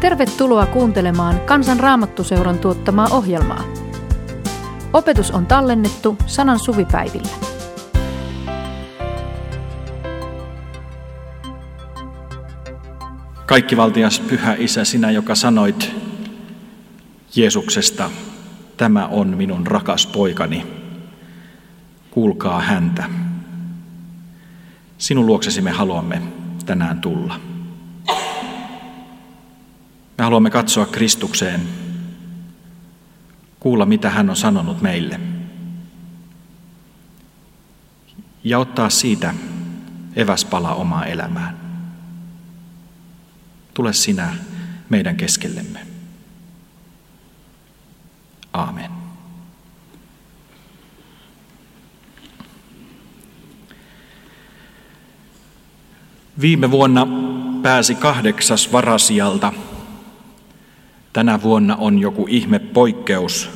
Tervetuloa kuuntelemaan Kansan Raamattuseuran tuottamaa ohjelmaa. Opetus on tallennettu sanan suvipäivillä. Kaikkivaltias Pyhä Isä, sinä, joka sanoit Jeesuksesta, tämä on minun rakas poikani, kuulkaa häntä. Sinun luoksesi me haluamme tänään tulla. Me haluamme katsoa Kristukseen, kuulla mitä hän on sanonut meille ja ottaa siitä eväspala omaa elämään. Tule sinä meidän keskellemme. Aamen. Viime vuonna pääsi kahdeksas varasijalta Tänä vuonna on joku ihme poikkeus,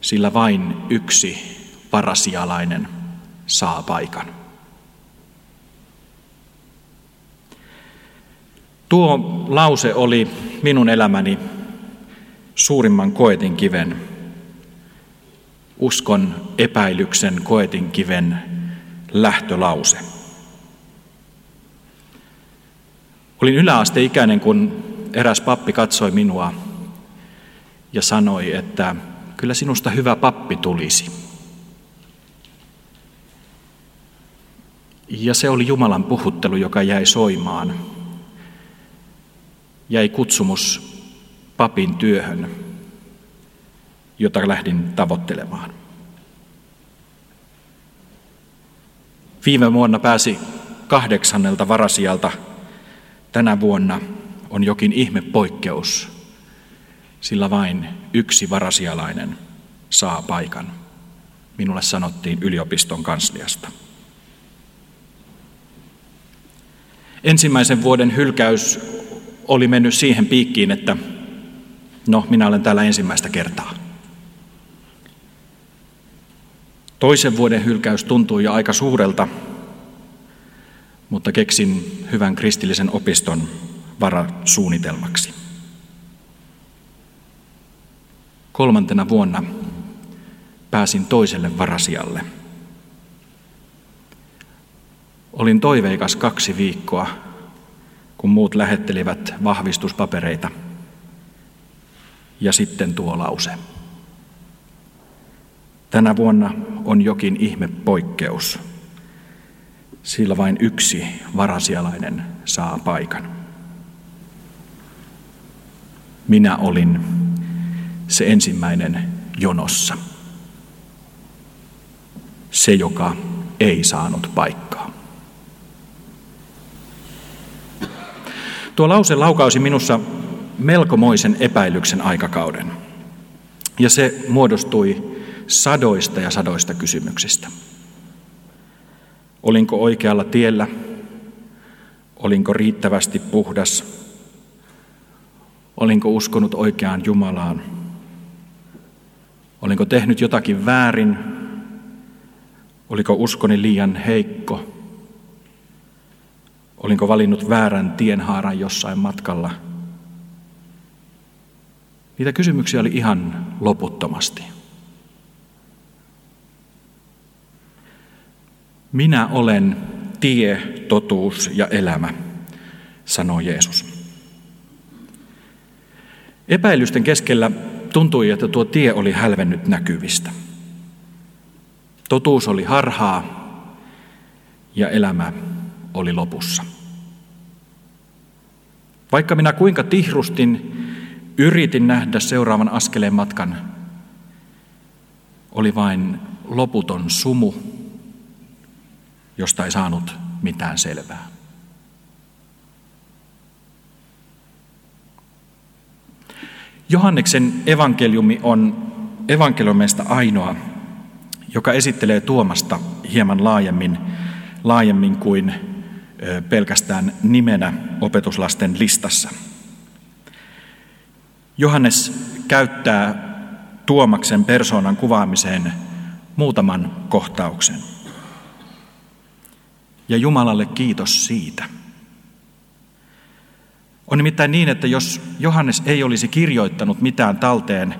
sillä vain yksi parasialainen saa paikan. Tuo lause oli minun elämäni suurimman koetin kiven, uskon epäilyksen koetin kiven lähtölause. Olin yläasteikäinen, kun eräs pappi katsoi minua ja sanoi, että kyllä sinusta hyvä pappi tulisi. Ja se oli Jumalan puhuttelu, joka jäi soimaan. Jäi kutsumus papin työhön, jota lähdin tavoittelemaan. Viime vuonna pääsi kahdeksannelta varasijalta tänä vuonna on jokin ihme poikkeus, sillä vain yksi varasialainen saa paikan. Minulle sanottiin yliopiston kansliasta. Ensimmäisen vuoden hylkäys oli mennyt siihen piikkiin, että no, minä olen täällä ensimmäistä kertaa. Toisen vuoden hylkäys tuntui jo aika suurelta, mutta keksin hyvän kristillisen opiston varasuunnitelmaksi. Kolmantena vuonna pääsin toiselle varasijalle. Olin toiveikas kaksi viikkoa, kun muut lähettelivät vahvistuspapereita. Ja sitten tuo lause. Tänä vuonna on jokin ihme poikkeus, sillä vain yksi varasialainen saa paikan. Minä olin se ensimmäinen jonossa. Se, joka ei saanut paikkaa. Tuo lause laukausi minussa melkomoisen epäilyksen aikakauden. Ja se muodostui sadoista ja sadoista kysymyksistä. Olinko oikealla tiellä? Olinko riittävästi puhdas? Olinko uskonut oikeaan Jumalaan? Olinko tehnyt jotakin väärin? Oliko uskoni liian heikko? Olinko valinnut väärän tienhaaran jossain matkalla? Niitä kysymyksiä oli ihan loputtomasti. Minä olen tie, totuus ja elämä, sanoi Jeesus. Epäilysten keskellä tuntui, että tuo tie oli hälvennyt näkyvistä. Totuus oli harhaa ja elämä oli lopussa. Vaikka minä kuinka tihrustin, yritin nähdä seuraavan askeleen matkan, oli vain loputon sumu, josta ei saanut mitään selvää. Johanneksen evankeliumi on evankeliumista ainoa, joka esittelee Tuomasta hieman laajemmin, laajemmin kuin pelkästään nimenä opetuslasten listassa. Johannes käyttää Tuomaksen persoonan kuvaamiseen muutaman kohtauksen. Ja Jumalalle kiitos siitä. On nimittäin niin, että jos Johannes ei olisi kirjoittanut mitään talteen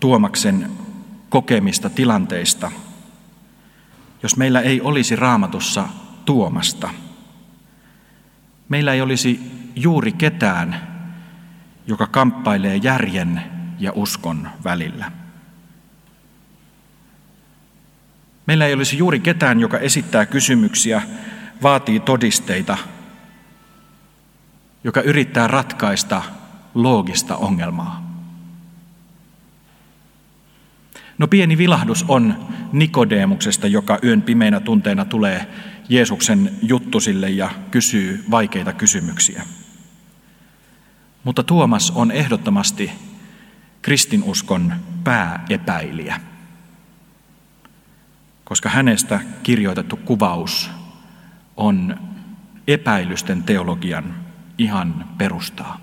Tuomaksen kokemista tilanteista, jos meillä ei olisi raamatussa Tuomasta, meillä ei olisi juuri ketään, joka kamppailee järjen ja uskon välillä. Meillä ei olisi juuri ketään, joka esittää kysymyksiä, vaatii todisteita, joka yrittää ratkaista loogista ongelmaa. No pieni vilahdus on Nikodeemuksesta, joka yön pimeinä tunteina tulee Jeesuksen juttusille ja kysyy vaikeita kysymyksiä. Mutta Tuomas on ehdottomasti kristinuskon pääepäilijä, koska hänestä kirjoitettu kuvaus on epäilysten teologian ihan perustaa.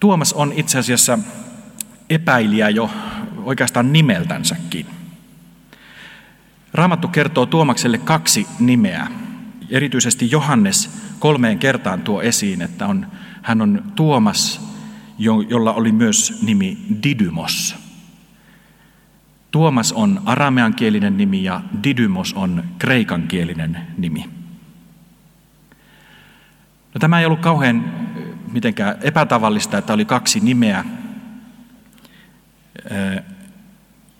Tuomas on itse asiassa epäilijä jo oikeastaan nimeltänsäkin. Raamattu kertoo Tuomakselle kaksi nimeä. Erityisesti Johannes kolmeen kertaan tuo esiin, että on, hän on Tuomas, jolla oli myös nimi Didymos. Tuomas on arameankielinen nimi ja Didymos on kreikankielinen nimi. No, tämä ei ollut kauhean mitenkään epätavallista, että oli kaksi nimeä.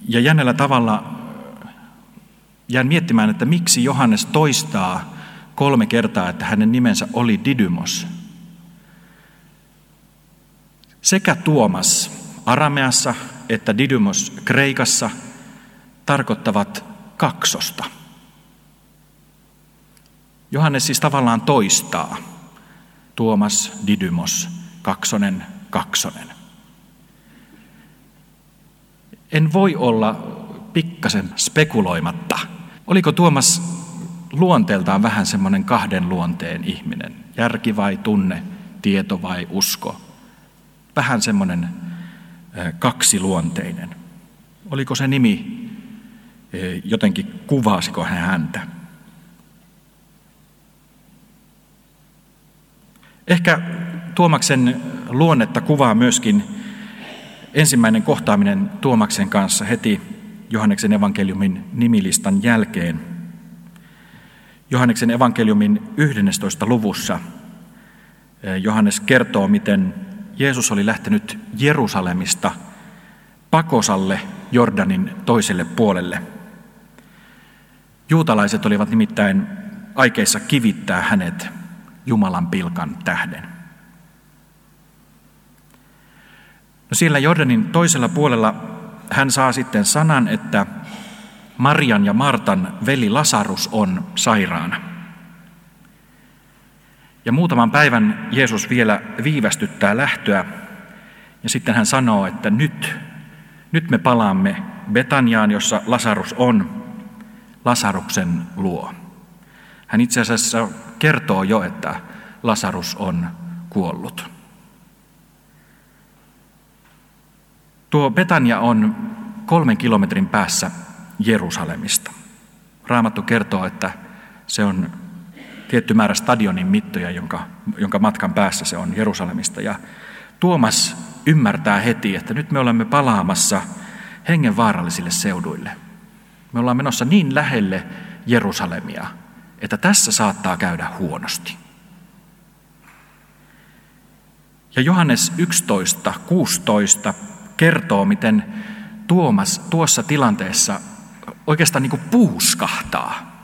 Ja jännällä tavalla jään miettimään, että miksi Johannes toistaa kolme kertaa, että hänen nimensä oli Didymos. Sekä Tuomas arameassa että Didymos kreikassa tarkoittavat kaksosta. Johannes siis tavallaan toistaa Tuomas Didymos, kaksonen, kaksonen. En voi olla pikkasen spekuloimatta. Oliko Tuomas luonteeltaan vähän semmoinen kahden luonteen ihminen? Järki vai tunne, tieto vai usko? Vähän semmoinen kaksiluonteinen. Oliko se nimi jotenkin, kuvasiko hän häntä? Ehkä Tuomaksen luonnetta kuvaa myöskin ensimmäinen kohtaaminen Tuomaksen kanssa heti Johanneksen evankeliumin nimilistan jälkeen. Johanneksen evankeliumin 11. luvussa eh, Johannes kertoo, miten Jeesus oli lähtenyt Jerusalemista pakosalle Jordanin toiselle puolelle. Juutalaiset olivat nimittäin aikeissa kivittää hänet Jumalan pilkan tähden. No siellä Jordanin toisella puolella hän saa sitten sanan, että Marian ja Martan veli Lasarus on sairaana. Ja muutaman päivän Jeesus vielä viivästyttää lähtöä ja sitten hän sanoo, että nyt, nyt me palaamme Betaniaan, jossa Lasarus on, Lasaruksen luo. Hän itse asiassa kertoo jo, että Lasarus on kuollut. Tuo Betania on kolmen kilometrin päässä Jerusalemista. Raamattu kertoo, että se on tietty määrä stadionin mittoja, jonka, jonka matkan päässä se on Jerusalemista. Ja Tuomas ymmärtää heti, että nyt me olemme palaamassa hengenvaarallisille seuduille. Me ollaan menossa niin lähelle Jerusalemia, että tässä saattaa käydä huonosti. Ja Johannes 11, 16 kertoo, miten Tuomas tuossa tilanteessa oikeastaan niin kuin puuskahtaa.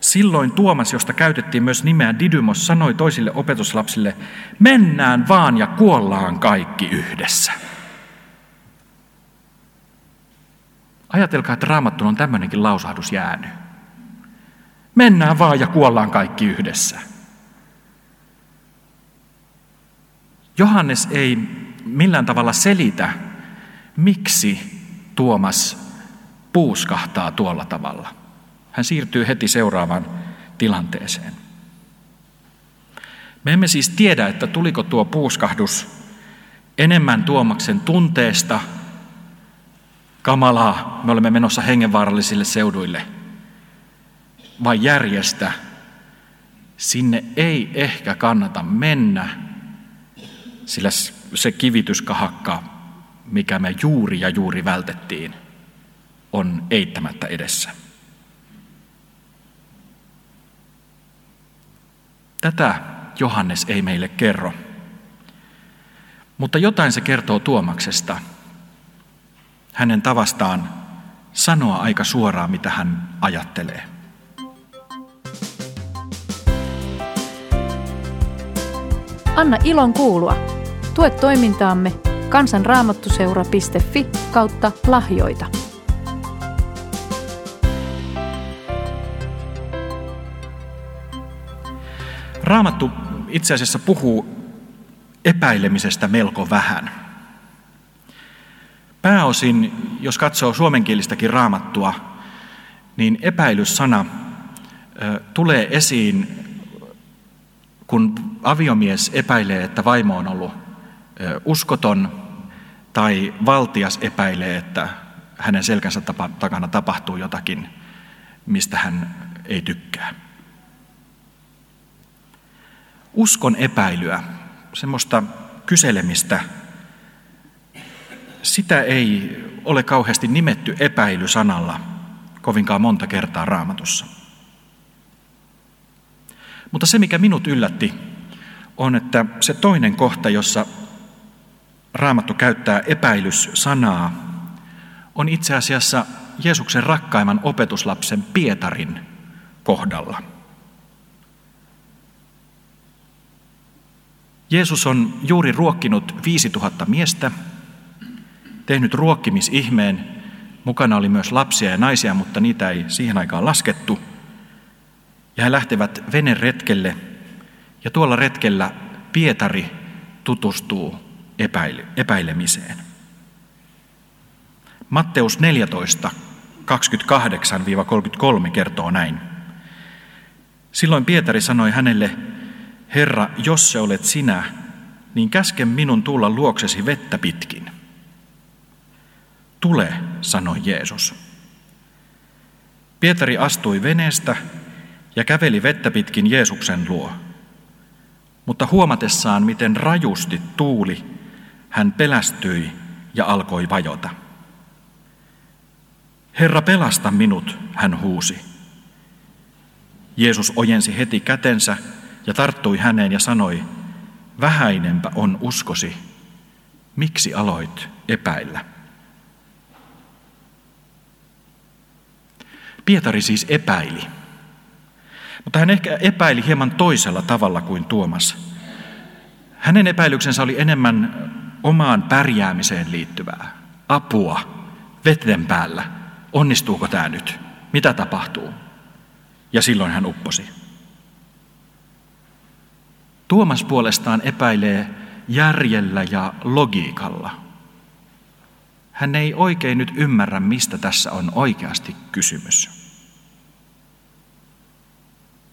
Silloin Tuomas, josta käytettiin myös nimeä Didymos, sanoi toisille opetuslapsille, mennään vaan ja kuollaan kaikki yhdessä. Ajatelkaa, että raamattu on tämmöinenkin lausahdus jäänyt. Mennään vaan ja kuollaan kaikki yhdessä. Johannes ei millään tavalla selitä, miksi Tuomas puuskahtaa tuolla tavalla. Hän siirtyy heti seuraavaan tilanteeseen. Me emme siis tiedä, että tuliko tuo puuskahdus enemmän Tuomaksen tunteesta, kamalaa, me olemme menossa hengenvaarallisille seuduille, vai järjestä, sinne ei ehkä kannata mennä, sillä se kivityskahakka, mikä me juuri ja juuri vältettiin, on eittämättä edessä. Tätä Johannes ei meille kerro, mutta jotain se kertoo Tuomaksesta, hänen tavastaan sanoa aika suoraan, mitä hän ajattelee. Anna ilon kuulua. Tue toimintaamme kansanraamattuseura.fi kautta lahjoita. Raamattu itse asiassa puhuu epäilemisestä melko vähän. Pääosin, jos katsoo suomenkielistäkin raamattua, niin epäilyssana tulee esiin, kun aviomies epäilee, että vaimo on ollut uskoton, tai valtias epäilee, että hänen selkänsä takana tapahtuu jotakin, mistä hän ei tykkää. Uskon epäilyä, semmoista kyselemistä, sitä ei ole kauheasti nimetty epäilysanalla kovinkaan monta kertaa raamatussa. Mutta se, mikä minut yllätti, on, että se toinen kohta, jossa Raamattu käyttää epäilyssanaa, on itse asiassa Jeesuksen rakkaimman opetuslapsen Pietarin kohdalla – Jeesus on juuri ruokkinut 5000 miestä, tehnyt ruokkimisihmeen. Mukana oli myös lapsia ja naisia, mutta niitä ei siihen aikaan laskettu. Ja he lähtevät veneretkelle, ja tuolla retkellä Pietari tutustuu epäile- epäilemiseen. Matteus 14, 28-33 kertoo näin. Silloin Pietari sanoi hänelle, Herra, jos se olet sinä, niin käske minun tulla luoksesi vettä pitkin. Tule, sanoi Jeesus. Pietari astui veneestä ja käveli vettä pitkin Jeesuksen luo. Mutta huomatessaan, miten rajusti tuuli, hän pelästyi ja alkoi vajota. Herra, pelasta minut, hän huusi. Jeesus ojensi heti kätensä ja tarttui häneen ja sanoi, vähäinenpä on uskosi, miksi aloit epäillä? Pietari siis epäili, mutta hän ehkä epäili hieman toisella tavalla kuin Tuomas. Hänen epäilyksensä oli enemmän omaan pärjäämiseen liittyvää, apua, veten päällä. Onnistuuko tämä nyt? Mitä tapahtuu? Ja silloin hän upposi. Tuomas puolestaan epäilee järjellä ja logiikalla. Hän ei oikein nyt ymmärrä, mistä tässä on oikeasti kysymys.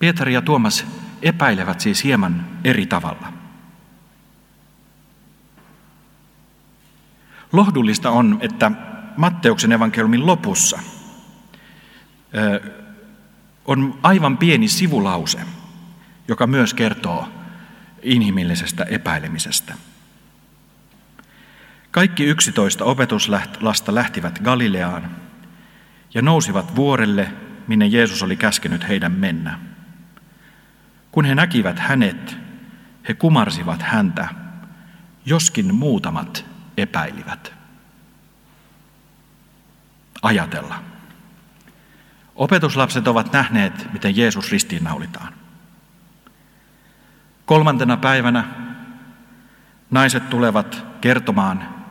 Pietari ja Tuomas epäilevät siis hieman eri tavalla. Lohdullista on, että Matteuksen evankeliumin lopussa on aivan pieni sivulause, joka myös kertoo inhimillisestä epäilemisestä. Kaikki yksitoista opetuslasta lähtivät Galileaan ja nousivat vuorelle, minne Jeesus oli käskenyt heidän mennä. Kun he näkivät hänet, he kumarsivat häntä, joskin muutamat epäilivät. Ajatella. Opetuslapset ovat nähneet, miten Jeesus ristiinnaulitaan. Kolmantena päivänä naiset tulevat kertomaan,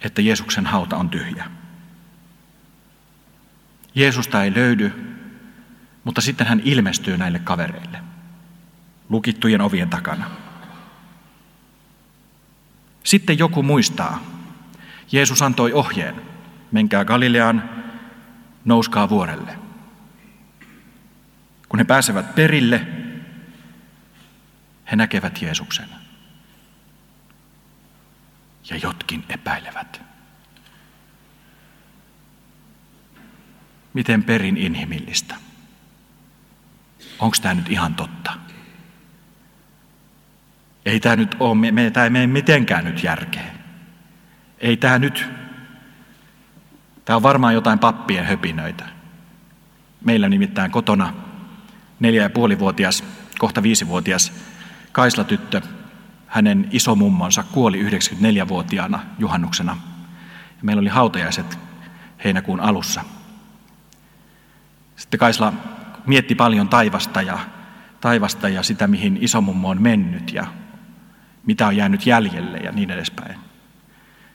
että Jeesuksen hauta on tyhjä. Jeesusta ei löydy, mutta sitten hän ilmestyy näille kavereille lukittujen ovien takana. Sitten joku muistaa. Jeesus antoi ohjeen. Menkää Galileaan, nouskaa vuorelle. Kun he pääsevät perille, he näkevät Jeesuksen. Ja jotkin epäilevät. Miten perin inhimillistä? Onko tämä nyt ihan totta? Ei tämä nyt ole, me, tämä ei mene mitenkään nyt järkeen. Ei tämä nyt, tämä on varmaan jotain pappien höpinöitä. Meillä nimittäin kotona neljä ja puolivuotias, kohta viisivuotias Kaislatyttö, hänen isomummonsa kuoli 94-vuotiaana juhannuksena. Meillä oli hautajaiset heinäkuun alussa. Sitten Kaisla mietti paljon taivasta ja, taivasta ja sitä, mihin isomummo on mennyt ja mitä on jäänyt jäljelle ja niin edespäin.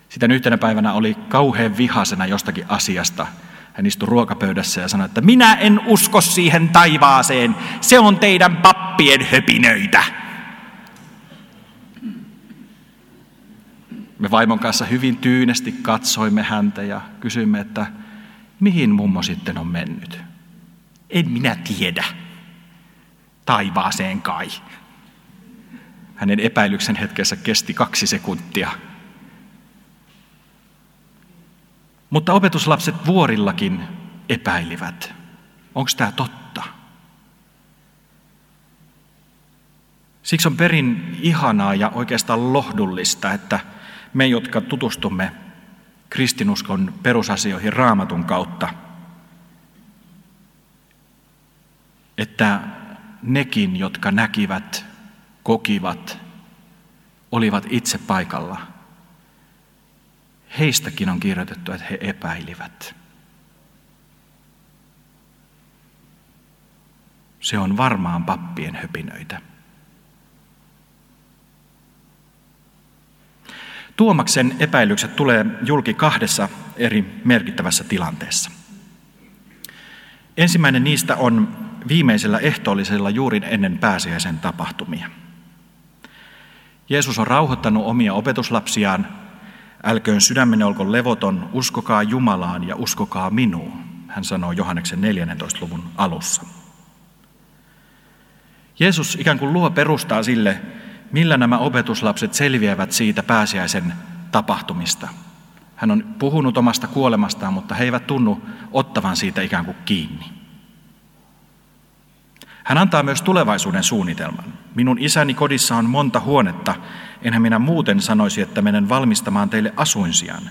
Sitten yhtenä päivänä oli kauhean vihasena jostakin asiasta. Hän istui ruokapöydässä ja sanoi, että minä en usko siihen taivaaseen, se on teidän pappien höpinöitä. Me vaimon kanssa hyvin tyynesti katsoimme häntä ja kysyimme, että mihin mummo sitten on mennyt. En minä tiedä. Taivaaseen kai. Hänen epäilyksen hetkessä kesti kaksi sekuntia. Mutta opetuslapset vuorillakin epäilivät. Onko tämä totta? Siksi on perin ihanaa ja oikeastaan lohdullista, että me, jotka tutustumme kristinuskon perusasioihin raamatun kautta, että nekin, jotka näkivät, kokivat, olivat itse paikalla, heistäkin on kirjoitettu, että he epäilivät. Se on varmaan pappien höpinöitä. Tuomaksen epäilykset tulee julki kahdessa eri merkittävässä tilanteessa. Ensimmäinen niistä on viimeisellä ehtoollisella juuri ennen pääsiäisen tapahtumia. Jeesus on rauhoittanut omia opetuslapsiaan, älköön sydämenne olko levoton, uskokaa Jumalaan ja uskokaa minuun, hän sanoo Johanneksen 14. luvun alussa. Jeesus ikään kuin luo perustaa sille, millä nämä opetuslapset selviävät siitä pääsiäisen tapahtumista. Hän on puhunut omasta kuolemastaan, mutta he eivät tunnu ottavan siitä ikään kuin kiinni. Hän antaa myös tulevaisuuden suunnitelman. Minun isäni kodissa on monta huonetta, enhän minä muuten sanoisi, että menen valmistamaan teille asuinsijan.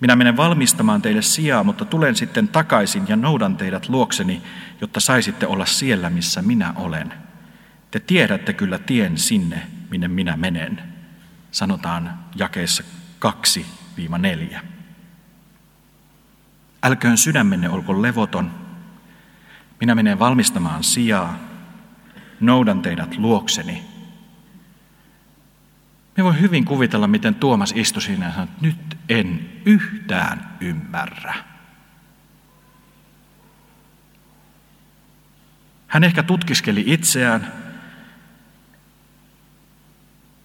Minä menen valmistamaan teille sijaa, mutta tulen sitten takaisin ja noudan teidät luokseni, jotta saisitte olla siellä, missä minä olen. Te tiedätte kyllä tien sinne, minne minä menen, sanotaan jakeessa 2-4. Älköön sydämenne olko levoton. Minä menen valmistamaan sijaa. Noudan teidät luokseni. Me voi hyvin kuvitella, miten Tuomas istui siinä ja sanoi, että nyt en yhtään ymmärrä. Hän ehkä tutkiskeli itseään,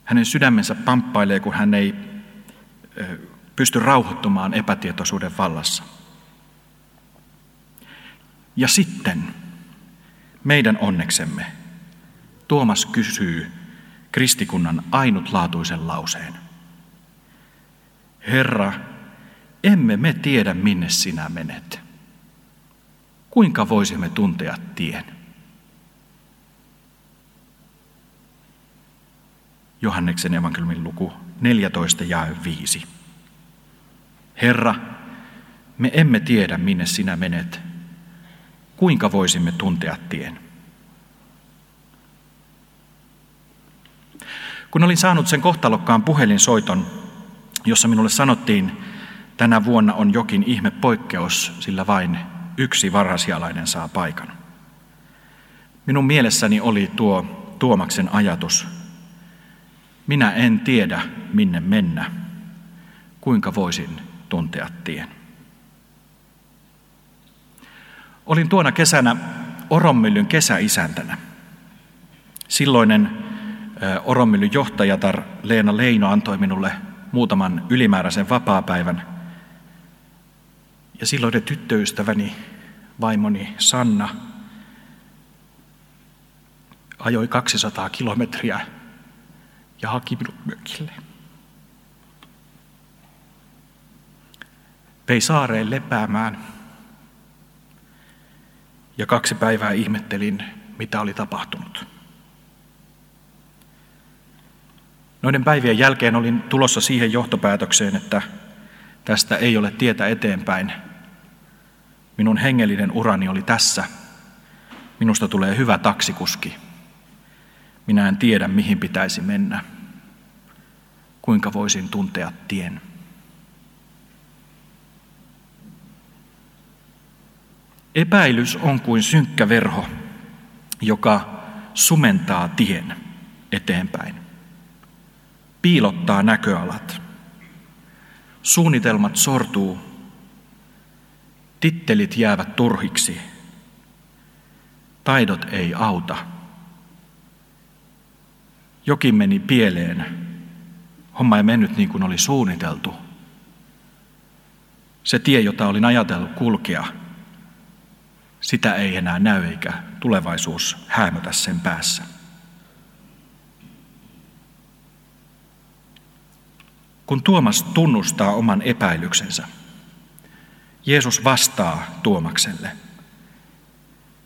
hänen sydämensä pamppailee, kun hän ei pysty rauhoittumaan epätietoisuuden vallassa. Ja sitten meidän onneksemme Tuomas kysyy kristikunnan ainutlaatuisen lauseen. Herra, emme me tiedä minne sinä menet. Kuinka voisimme tuntea tien? Johanneksen evankeliumin luku 14 ja 5. Herra, me emme tiedä minne sinä menet. Kuinka voisimme tuntea tien? Kun olin saanut sen kohtalokkaan puhelinsoiton, jossa minulle sanottiin, tänä vuonna on jokin ihme poikkeus, sillä vain yksi varhasialainen saa paikan. Minun mielessäni oli tuo Tuomaksen ajatus, minä en tiedä, minne mennä. Kuinka voisin tuntea tien? Olin tuona kesänä Oronmyllyn kesäisäntänä. Silloinen Oronmyllyn johtajatar Leena Leino antoi minulle muutaman ylimääräisen vapaapäivän. Ja silloin tyttöystäväni, vaimoni Sanna, ajoi 200 kilometriä ja haki minut mökille. Vei saareen lepäämään ja kaksi päivää ihmettelin, mitä oli tapahtunut. Noiden päivien jälkeen olin tulossa siihen johtopäätökseen, että tästä ei ole tietä eteenpäin. Minun hengellinen urani oli tässä. Minusta tulee hyvä taksikuski. Minä en tiedä, mihin pitäisi mennä. Kuinka voisin tuntea tien? Epäilys on kuin synkkä verho, joka sumentaa tien eteenpäin. Piilottaa näköalat. Suunnitelmat sortuu. Tittelit jäävät turhiksi. Taidot ei auta. Jokin meni pieleen. Homma ei mennyt niin kuin oli suunniteltu. Se tie, jota olin ajatellut kulkea, sitä ei enää näy eikä tulevaisuus häämötä sen päässä. Kun Tuomas tunnustaa oman epäilyksensä, Jeesus vastaa Tuomakselle.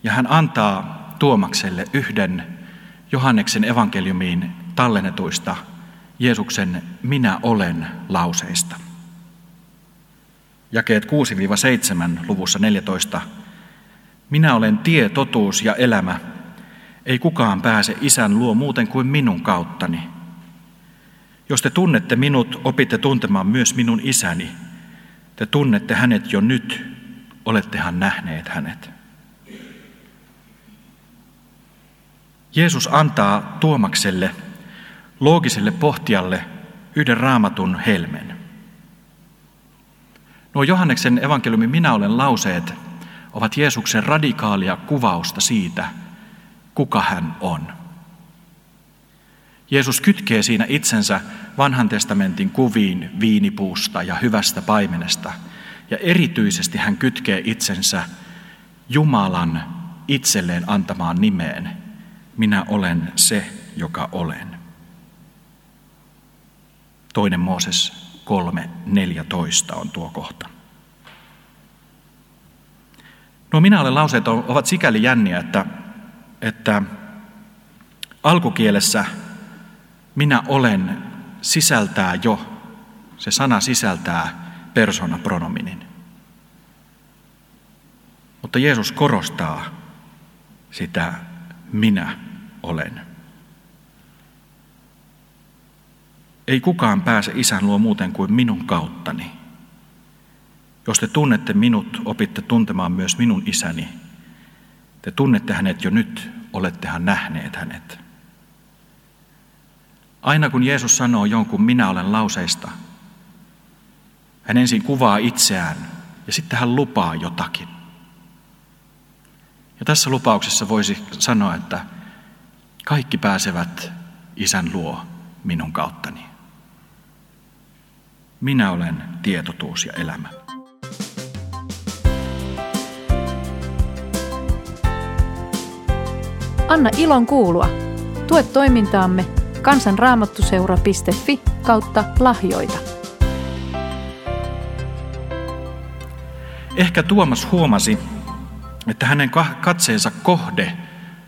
Ja hän antaa Tuomakselle yhden Johanneksen evankeliumiin tallennetuista Jeesuksen minä olen lauseista. Jakeet 6-7 luvussa 14 minä olen tie, totuus ja elämä. Ei kukaan pääse isän luo muuten kuin minun kauttani. Jos te tunnette minut, opitte tuntemaan myös minun isäni. Te tunnette hänet jo nyt, olettehan nähneet hänet. Jeesus antaa Tuomakselle, loogiselle pohtijalle, yhden raamatun helmen. Nuo Johanneksen evankeliumin minä olen lauseet ovat Jeesuksen radikaalia kuvausta siitä, kuka hän on. Jeesus kytkee siinä itsensä vanhan testamentin kuviin viinipuusta ja hyvästä paimenesta, ja erityisesti hän kytkee itsensä Jumalan itselleen antamaan nimeen. Minä olen se, joka olen. Toinen Mooses 3.14 on tuo kohta. No minä olen lauseet ovat sikäli jänniä, että, että alkukielessä minä olen sisältää jo, se sana sisältää persona pronominin. Mutta Jeesus korostaa sitä minä olen. Ei kukaan pääse isän luo muuten kuin minun kauttani. Jos te tunnette minut, opitte tuntemaan myös minun isäni. Te tunnette hänet jo nyt, olettehan nähneet hänet. Aina kun Jeesus sanoo jonkun minä olen lauseista, hän ensin kuvaa itseään ja sitten hän lupaa jotakin. Ja tässä lupauksessa voisi sanoa, että kaikki pääsevät isän luo minun kauttani. Minä olen tietotuus ja elämä. Anna ilon kuulua. Tue toimintaamme kansanraamattuseura.fi kautta lahjoita. Ehkä Tuomas huomasi, että hänen katseensa kohde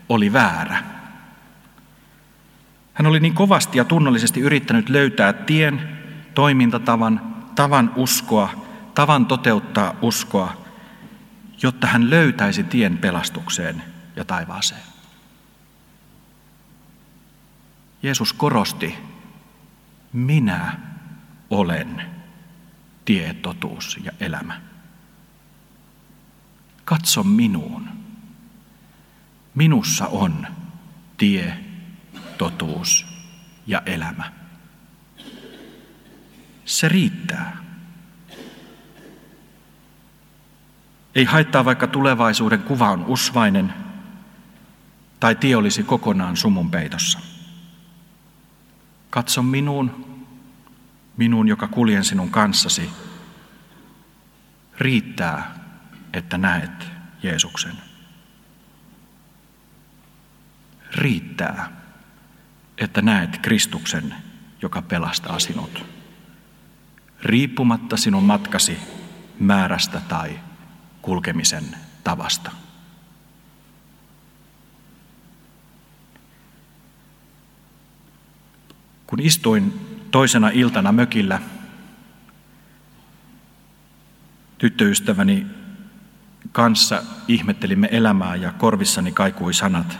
oli väärä. Hän oli niin kovasti ja tunnollisesti yrittänyt löytää tien, toimintatavan, tavan uskoa, tavan toteuttaa uskoa, jotta hän löytäisi tien pelastukseen ja taivaaseen. Jeesus korosti, minä olen tie, totuus ja elämä. Katso minuun. Minussa on tie, totuus ja elämä. Se riittää. Ei haittaa, vaikka tulevaisuuden kuva on usvainen tai tie olisi kokonaan sumun peitossa. Katso minuun, minuun, joka kuljen sinun kanssasi. Riittää, että näet Jeesuksen. Riittää, että näet Kristuksen, joka pelastaa sinut. Riippumatta sinun matkasi määrästä tai kulkemisen tavasta. Kun istuin toisena iltana mökillä, tyttöystäväni kanssa ihmettelimme elämää ja korvissani kaikui sanat.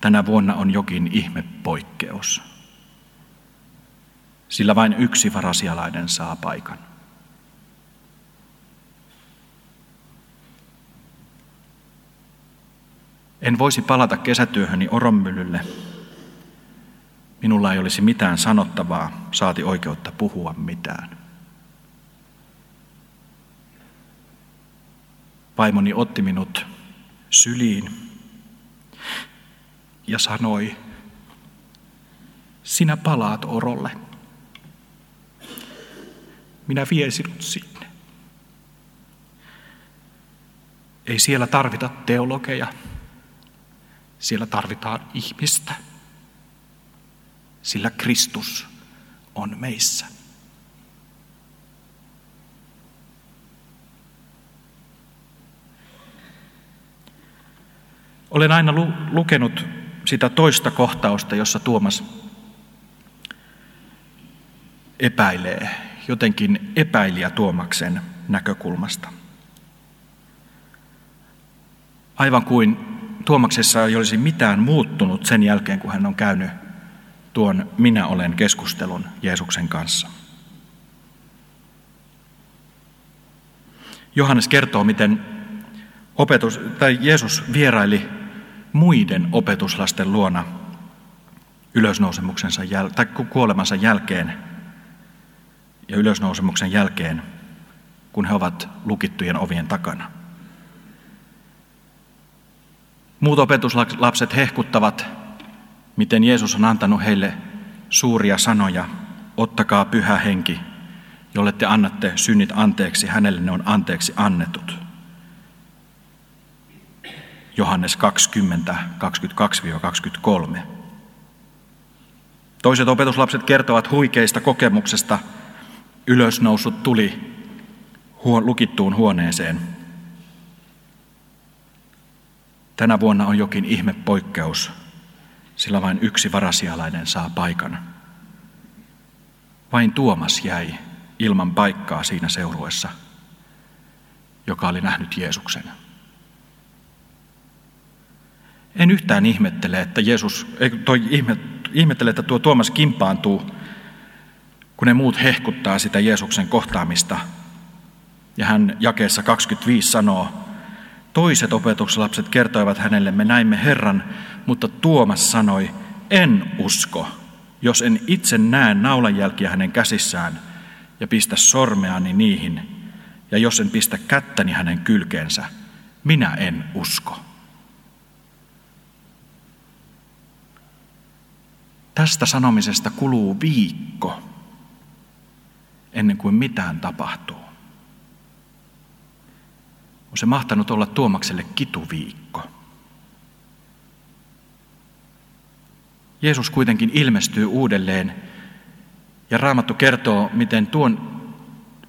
Tänä vuonna on jokin ihme poikkeus. Sillä vain yksi varasialainen saa paikan. En voisi palata kesätyöhöni Oronmyllylle. Minulla ei olisi mitään sanottavaa, saati oikeutta puhua mitään. Vaimoni otti minut syliin ja sanoi, sinä palaat Orolle. Minä vien sinut sinne. Ei siellä tarvita teologeja. Siellä tarvitaan ihmistä, sillä Kristus on meissä. Olen aina lu- lukenut sitä toista kohtausta, jossa Tuomas epäilee, jotenkin epäilijä Tuomaksen näkökulmasta. Aivan kuin Tuomaksessa ei olisi mitään muuttunut sen jälkeen, kun hän on käynyt tuon minä olen keskustelun Jeesuksen kanssa. Johannes kertoo, miten opetus, tai Jeesus vieraili muiden opetuslasten luona ylösnousemuksensa jäl, tai kuolemansa jälkeen ja ylösnousemuksen jälkeen, kun he ovat lukittujen ovien takana. Muut opetuslapset hehkuttavat, miten Jeesus on antanut heille suuria sanoja. Ottakaa pyhä henki, jolle te annatte synnit anteeksi, hänelle ne on anteeksi annetut. Johannes 20, 22-23. Toiset opetuslapset kertovat huikeista kokemuksesta ylösnoussut tuli lukittuun huoneeseen – Tänä vuonna on jokin ihme poikkeus, sillä vain yksi varasialainen saa paikan. Vain Tuomas jäi ilman paikkaa siinä seuruessa, joka oli nähnyt Jeesuksen. En yhtään ihmettele, että Jeesus, toi ihme, ihmettele, että tuo Tuomas kimpaantuu, kun ne muut hehkuttaa sitä Jeesuksen kohtaamista. Ja hän jakeessa 25 sanoo, Toiset opetuslapset kertoivat hänelle, me näimme Herran, mutta Tuomas sanoi, en usko, jos en itse näe naulanjälkiä hänen käsissään ja pistä sormeani niihin, ja jos en pistä kättäni hänen kylkeensä, minä en usko. Tästä sanomisesta kuluu viikko ennen kuin mitään tapahtuu on se mahtanut olla Tuomakselle kituviikko. Jeesus kuitenkin ilmestyy uudelleen ja Raamattu kertoo, miten tuon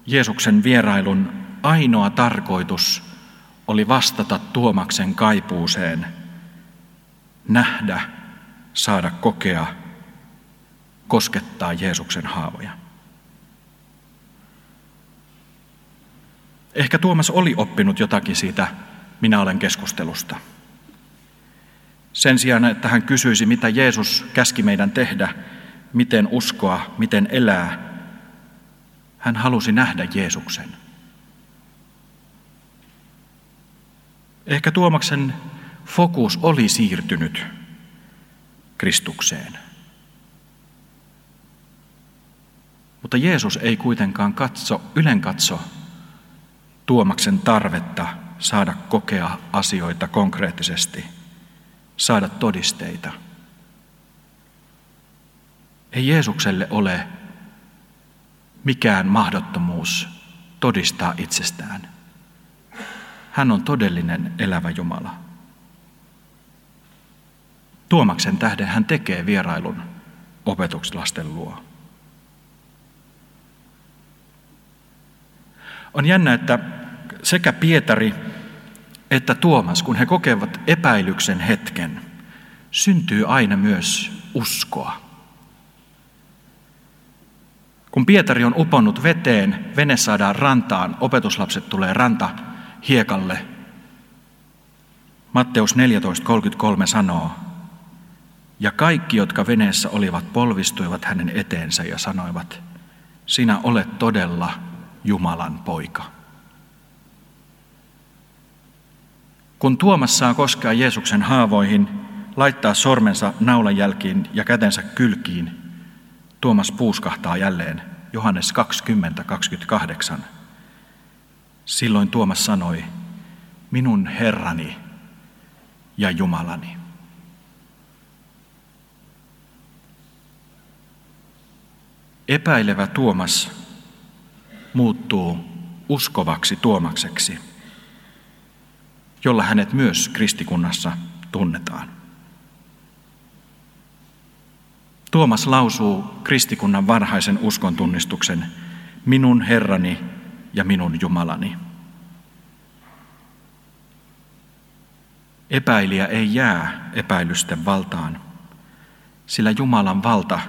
Jeesuksen vierailun ainoa tarkoitus oli vastata Tuomaksen kaipuuseen, nähdä, saada kokea, koskettaa Jeesuksen haavoja. Ehkä Tuomas oli oppinut jotakin siitä minä olen keskustelusta. Sen sijaan, että hän kysyisi, mitä Jeesus käski meidän tehdä, miten uskoa, miten elää, hän halusi nähdä Jeesuksen. Ehkä Tuomaksen fokus oli siirtynyt Kristukseen. Mutta Jeesus ei kuitenkaan katso, ylen katso Tuomaksen tarvetta saada kokea asioita konkreettisesti, saada todisteita. Ei Jeesukselle ole mikään mahdottomuus todistaa itsestään. Hän on todellinen elävä Jumala. Tuomaksen tähden hän tekee vierailun opetuslasten luo. On jännä, että sekä Pietari että Tuomas, kun he kokevat epäilyksen hetken, syntyy aina myös uskoa. Kun Pietari on uponnut veteen, vene saadaan rantaan, opetuslapset tulee ranta hiekalle. Matteus 14.33 sanoo, ja kaikki, jotka veneessä olivat, polvistuivat hänen eteensä ja sanoivat, sinä olet todella Jumalan poika. Kun Tuomas saa koskea Jeesuksen haavoihin, laittaa sormensa naulan jälkiin ja kätensä kylkiin, Tuomas puuskahtaa jälleen. Johannes 20:28. Silloin Tuomas sanoi, minun Herrani ja Jumalani. Epäilevä Tuomas muuttuu uskovaksi Tuomakseksi, jolla hänet myös kristikunnassa tunnetaan. Tuomas lausuu kristikunnan varhaisen uskon tunnistuksen, minun Herrani ja minun Jumalani. Epäilijä ei jää epäilysten valtaan, sillä Jumalan valta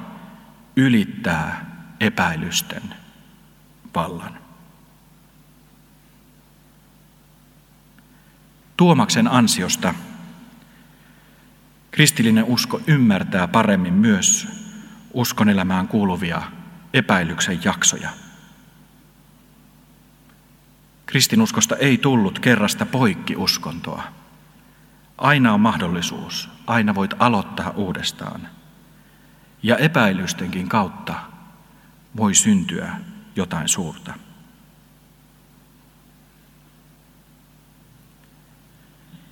ylittää epäilysten vallan. Tuomaksen ansiosta kristillinen usko ymmärtää paremmin myös uskon elämään kuuluvia epäilyksen jaksoja. Kristinuskosta ei tullut kerrasta poikki uskontoa. Aina on mahdollisuus, aina voit aloittaa uudestaan. Ja epäilystenkin kautta voi syntyä jotain suurta.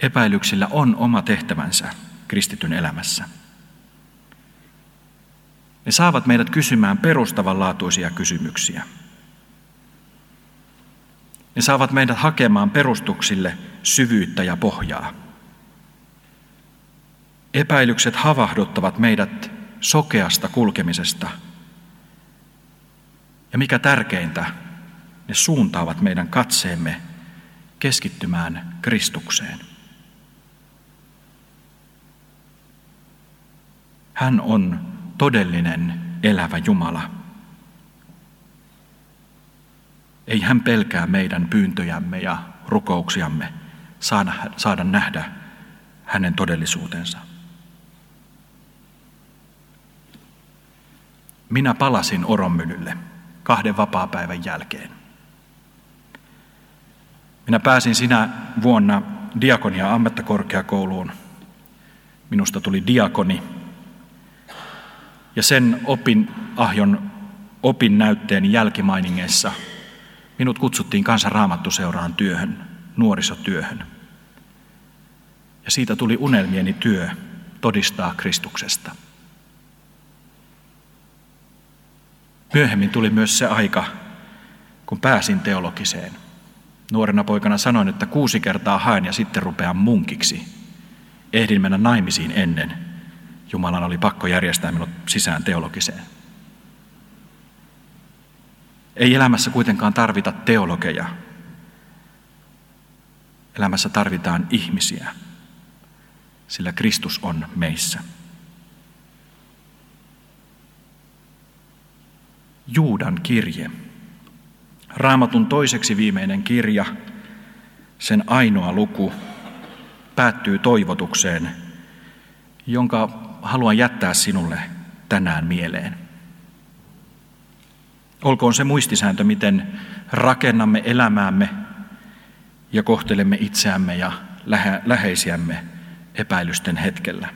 Epäilyksillä on oma tehtävänsä kristityn elämässä. Ne saavat meidät kysymään perustavanlaatuisia kysymyksiä. Ne saavat meidät hakemaan perustuksille syvyyttä ja pohjaa. Epäilykset havahduttavat meidät sokeasta kulkemisesta. Ja mikä tärkeintä, ne suuntaavat meidän katseemme keskittymään Kristukseen. Hän on todellinen elävä Jumala. Ei hän pelkää meidän pyyntöjämme ja rukouksiamme saada, saada nähdä hänen todellisuutensa. Minä palasin Oronmylylle kahden vapaapäivän jälkeen. Minä pääsin sinä vuonna diakonia ammattikorkeakouluun. Minusta tuli diakoni ja sen opin ahjon opin näytteen jälkimainingeissa minut kutsuttiin kansan raamattuseuraan työhön, nuorisotyöhön. Ja siitä tuli unelmieni työ todistaa Kristuksesta. Myöhemmin tuli myös se aika, kun pääsin teologiseen. Nuorena poikana sanoin, että kuusi kertaa haen ja sitten rupean munkiksi. Ehdin mennä naimisiin ennen, Jumalan oli pakko järjestää minut sisään teologiseen. Ei elämässä kuitenkaan tarvita teologeja. Elämässä tarvitaan ihmisiä, sillä Kristus on meissä. Juudan kirje, raamatun toiseksi viimeinen kirja, sen ainoa luku, päättyy toivotukseen, jonka haluan jättää sinulle tänään mieleen. Olkoon se muistisääntö, miten rakennamme elämäämme ja kohtelemme itseämme ja läheisiämme epäilysten hetkellä.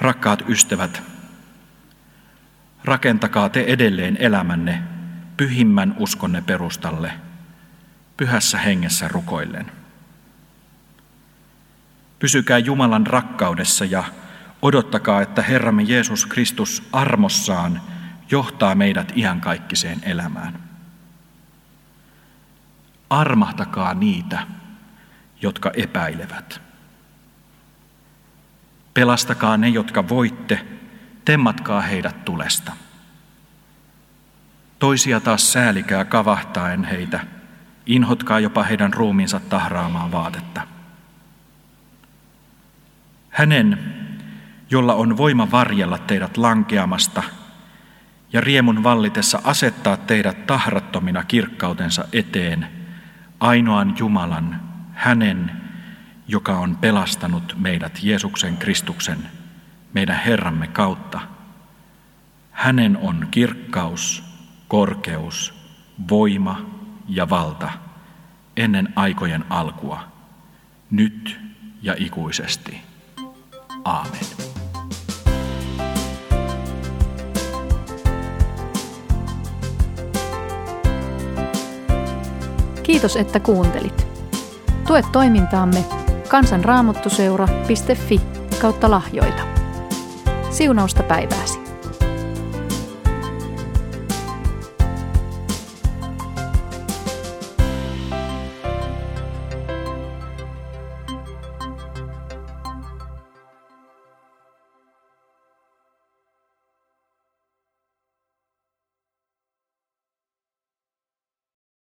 Rakkaat ystävät, rakentakaa te edelleen elämänne pyhimmän uskonne perustalle, pyhässä hengessä rukoillen. Pysykää Jumalan rakkaudessa ja odottakaa, että Herramme Jeesus Kristus armossaan johtaa meidät iankaikkiseen elämään. Armahtakaa niitä, jotka epäilevät. Pelastakaa ne, jotka voitte, temmatkaa heidät tulesta. Toisia taas säälikää kavahtaen heitä, inhotkaa jopa heidän ruumiinsa tahraamaan vaatetta. Hänen, jolla on voima varjella teidät lankeamasta ja riemun vallitessa asettaa teidät tahrattomina kirkkautensa eteen, ainoan Jumalan, hänen, joka on pelastanut meidät Jeesuksen Kristuksen, meidän Herramme kautta. Hänen on kirkkaus, korkeus, voima ja valta ennen aikojen alkua, nyt ja ikuisesti. Aamen. Kiitos, että kuuntelit. Tue toimintaamme kansanraamottuseura.fi kautta lahjoita. Siunausta päivääsi.